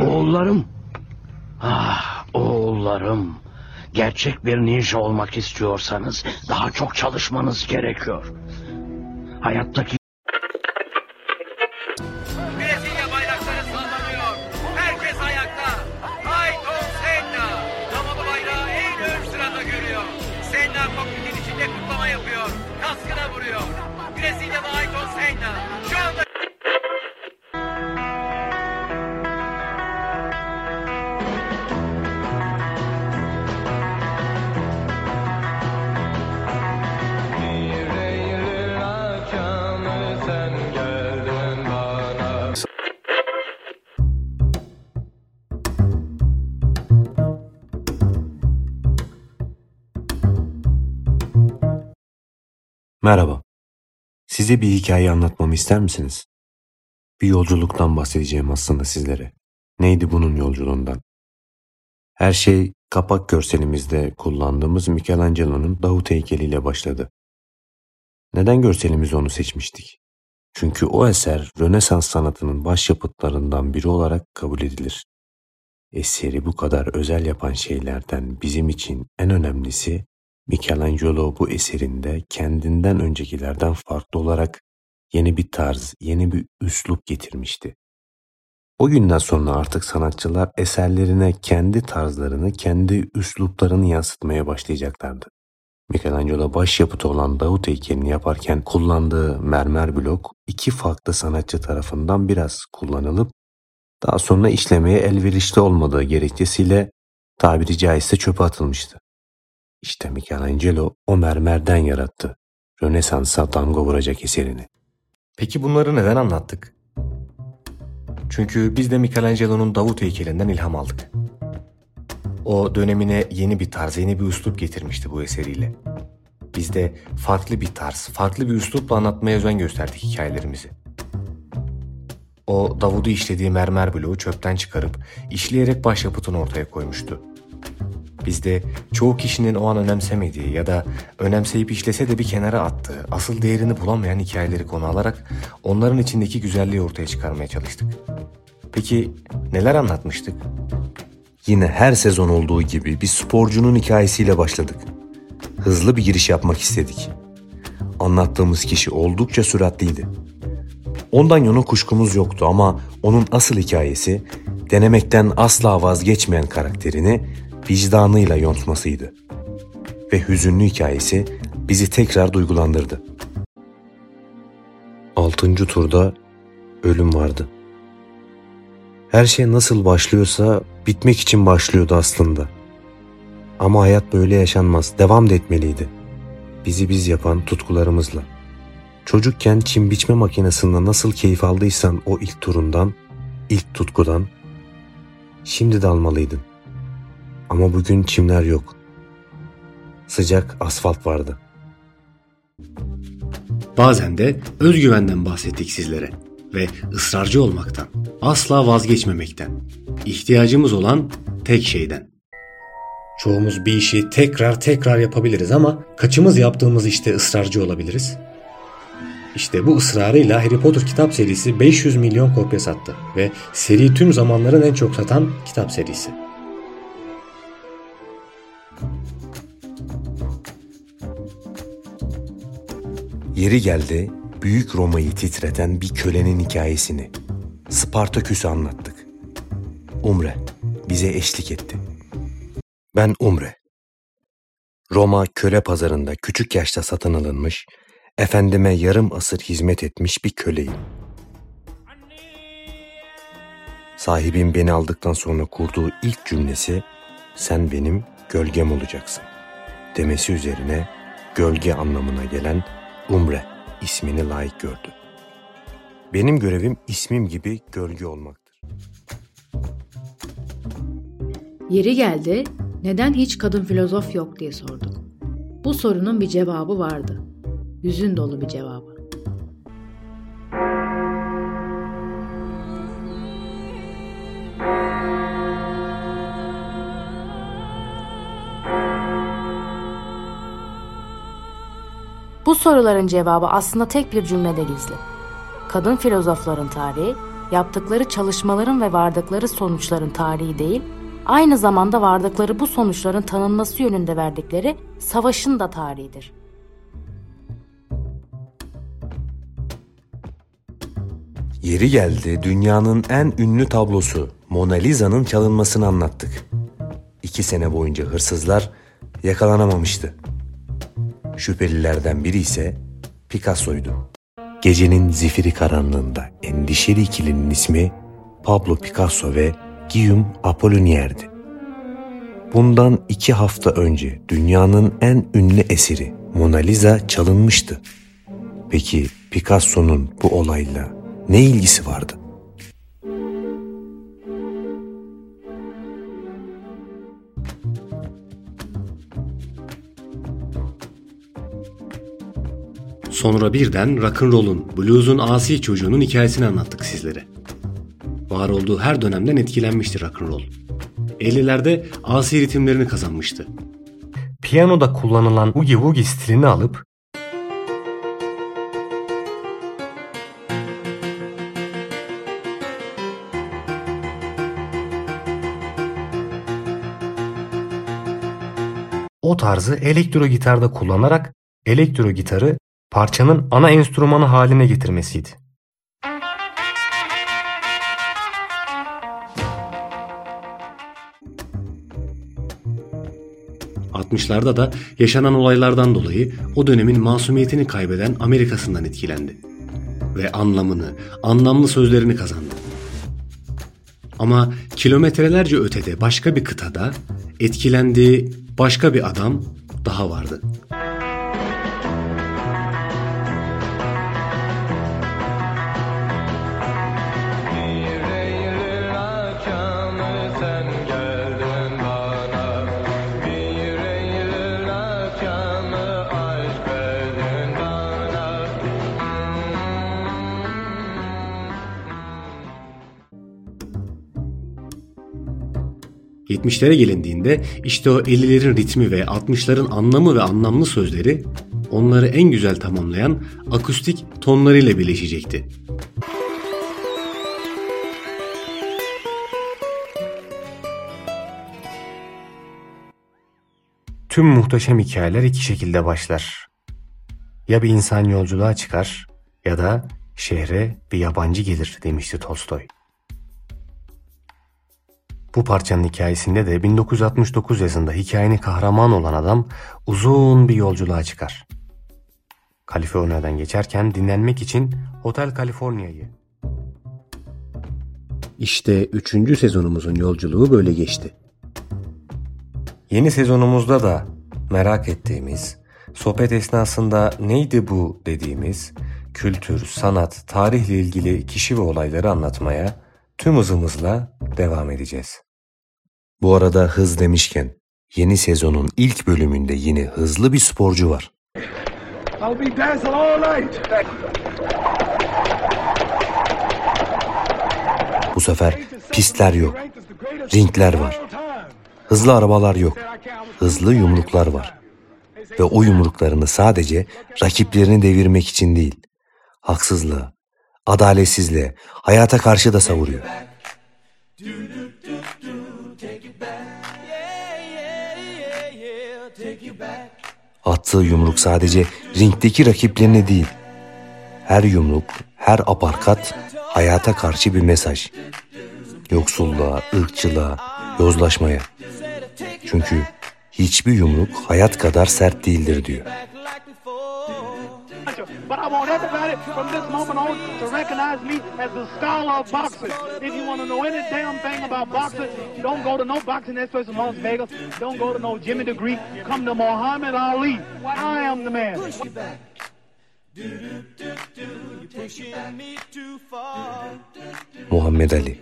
Oğullarım. Ah oğullarım. Gerçek bir ninja olmak istiyorsanız daha çok çalışmanız gerekiyor. Hayattaki Merhaba. Size bir hikaye anlatmamı ister misiniz? Bir yolculuktan bahsedeceğim aslında sizlere. Neydi bunun yolculuğundan? Her şey kapak görselimizde kullandığımız Michelangelo'nun Davut heykeliyle başladı. Neden görselimizi onu seçmiştik? Çünkü o eser Rönesans sanatının başyapıtlarından biri olarak kabul edilir. Eseri bu kadar özel yapan şeylerden bizim için en önemlisi Michelangelo bu eserinde kendinden öncekilerden farklı olarak yeni bir tarz, yeni bir üslup getirmişti. O günden sonra artık sanatçılar eserlerine kendi tarzlarını, kendi üsluplarını yansıtmaya başlayacaklardı. Michelangelo başyapıtı olan Davut heykelini yaparken kullandığı mermer blok iki farklı sanatçı tarafından biraz kullanılıp daha sonra işlemeye elverişli olmadığı gerekçesiyle tabiri caizse çöpe atılmıştı. İşte Michelangelo o mermerden yarattı. Rönesans'a damga vuracak eserini. Peki bunları neden anlattık? Çünkü biz de Michelangelo'nun Davut heykelinden ilham aldık. O dönemine yeni bir tarz, yeni bir üslup getirmişti bu eseriyle. Biz de farklı bir tarz, farklı bir üslupla anlatmaya özen gösterdik hikayelerimizi. O Davud'u işlediği mermer bloğu çöpten çıkarıp işleyerek başyapıtını ortaya koymuştu. Biz de çoğu kişinin o an önemsemediği ya da önemseyip işlese de bir kenara attığı, asıl değerini bulamayan hikayeleri konu alarak onların içindeki güzelliği ortaya çıkarmaya çalıştık. Peki neler anlatmıştık? Yine her sezon olduğu gibi bir sporcunun hikayesiyle başladık. Hızlı bir giriş yapmak istedik. Anlattığımız kişi oldukça süratliydi. Ondan yana kuşkumuz yoktu ama onun asıl hikayesi denemekten asla vazgeçmeyen karakterini vicdanıyla yontmasıydı. Ve hüzünlü hikayesi bizi tekrar duygulandırdı. Altıncı turda ölüm vardı. Her şey nasıl başlıyorsa bitmek için başlıyordu aslında. Ama hayat böyle yaşanmaz, devam da etmeliydi. Bizi biz yapan tutkularımızla. Çocukken çim biçme makinesinde nasıl keyif aldıysan o ilk turundan, ilk tutkudan, şimdi de almalıydın. Ama bugün çimler yok. Sıcak asfalt vardı. Bazen de özgüvenden bahsettik sizlere ve ısrarcı olmaktan, asla vazgeçmemekten, ihtiyacımız olan tek şeyden. Çoğumuz bir işi tekrar tekrar yapabiliriz ama kaçımız yaptığımız işte ısrarcı olabiliriz? İşte bu ısrarıyla Harry Potter kitap serisi 500 milyon kopya sattı ve seri tüm zamanların en çok satan kitap serisi. Yeri geldi büyük Roma'yı titreten bir kölenin hikayesini Spartaküs'ü anlattık. Umre bize eşlik etti. Ben Umre. Roma köle pazarında küçük yaşta satın alınmış, efendime yarım asır hizmet etmiş bir köleyim. Sahibim beni aldıktan sonra kurduğu ilk cümlesi sen benim gölgem olacaksın demesi üzerine gölge anlamına gelen Umre ismini layık gördü. Benim görevim ismim gibi gölge olmaktır. Yeri geldi, neden hiç kadın filozof yok diye sorduk. Bu sorunun bir cevabı vardı. Hüzün dolu bir cevabı. Bu soruların cevabı aslında tek bir cümlede gizli. Kadın filozofların tarihi yaptıkları çalışmaların ve vardıkları sonuçların tarihi değil, aynı zamanda vardıkları bu sonuçların tanınması yönünde verdikleri savaşın da tarihidir. Yeri geldi dünyanın en ünlü tablosu Mona Lisa'nın çalınmasını anlattık. İki sene boyunca hırsızlar yakalanamamıştı. Şüphelilerden biri ise Picasso'ydu. Gecenin zifiri karanlığında endişeli ikilinin ismi Pablo Picasso ve Guillaume Apollinaire''di. Bundan iki hafta önce dünyanın en ünlü eseri Mona Lisa çalınmıştı. Peki Picasso'nun bu olayla ne ilgisi vardı? Sonra birden rock'n'roll'un, blues'un asi çocuğunun hikayesini anlattık sizlere. Var olduğu her dönemden etkilenmişti rock'n'roll. 50'lerde asi ritimlerini kazanmıştı. Piyanoda kullanılan oogie woogie stilini alıp o tarzı elektro gitarda kullanarak elektro gitarı parçanın ana enstrümanı haline getirmesiydi. ...60'larda da yaşanan olaylardan dolayı o dönemin masumiyetini kaybeden Amerika'sından etkilendi. Ve anlamını, anlamlı sözlerini kazandı. Ama kilometrelerce ötede başka bir kıtada etkilendiği başka bir adam daha vardı. 70'lere gelindiğinde işte o 50'lerin ritmi ve 60'ların anlamı ve anlamlı sözleri onları en güzel tamamlayan akustik tonlarıyla birleşecekti. Tüm muhteşem hikayeler iki şekilde başlar. Ya bir insan yolculuğa çıkar ya da şehre bir yabancı gelir demişti Tolstoy. Bu parçanın hikayesinde de 1969 yazında hikayenin kahramanı olan adam uzun bir yolculuğa çıkar. Kaliforniya'dan geçerken dinlenmek için Hotel California'yı İşte 3. sezonumuzun yolculuğu böyle geçti. Yeni sezonumuzda da merak ettiğimiz, sohbet esnasında neydi bu dediğimiz, kültür, sanat, tarihle ilgili kişi ve olayları anlatmaya tüm hızımızla devam edeceğiz. Bu arada hız demişken yeni sezonun ilk bölümünde yine hızlı bir sporcu var. I'll be dancing all night. Bu sefer pistler yok, ringler var. Hızlı arabalar yok, hızlı yumruklar var. Ve o yumruklarını sadece rakiplerini devirmek için değil, haksızlığa, adaletsizliğe, hayata karşı da savuruyor. Attığı yumruk sadece ringdeki rakiplerine değil, her yumruk, her aparkat hayata karşı bir mesaj. Yoksulluğa, ırkçılığa, yozlaşmaya. Çünkü hiçbir yumruk hayat kadar sert değildir diyor. But I want everybody from this moment on to recognize me as the scholar of boxing. If you want to know any damn thing about boxing, don't go to no boxing expo in Las Vegas. Don't go to no Jimmy Degree. Come to Muhammad Ali. I am the man. Muhammed Ali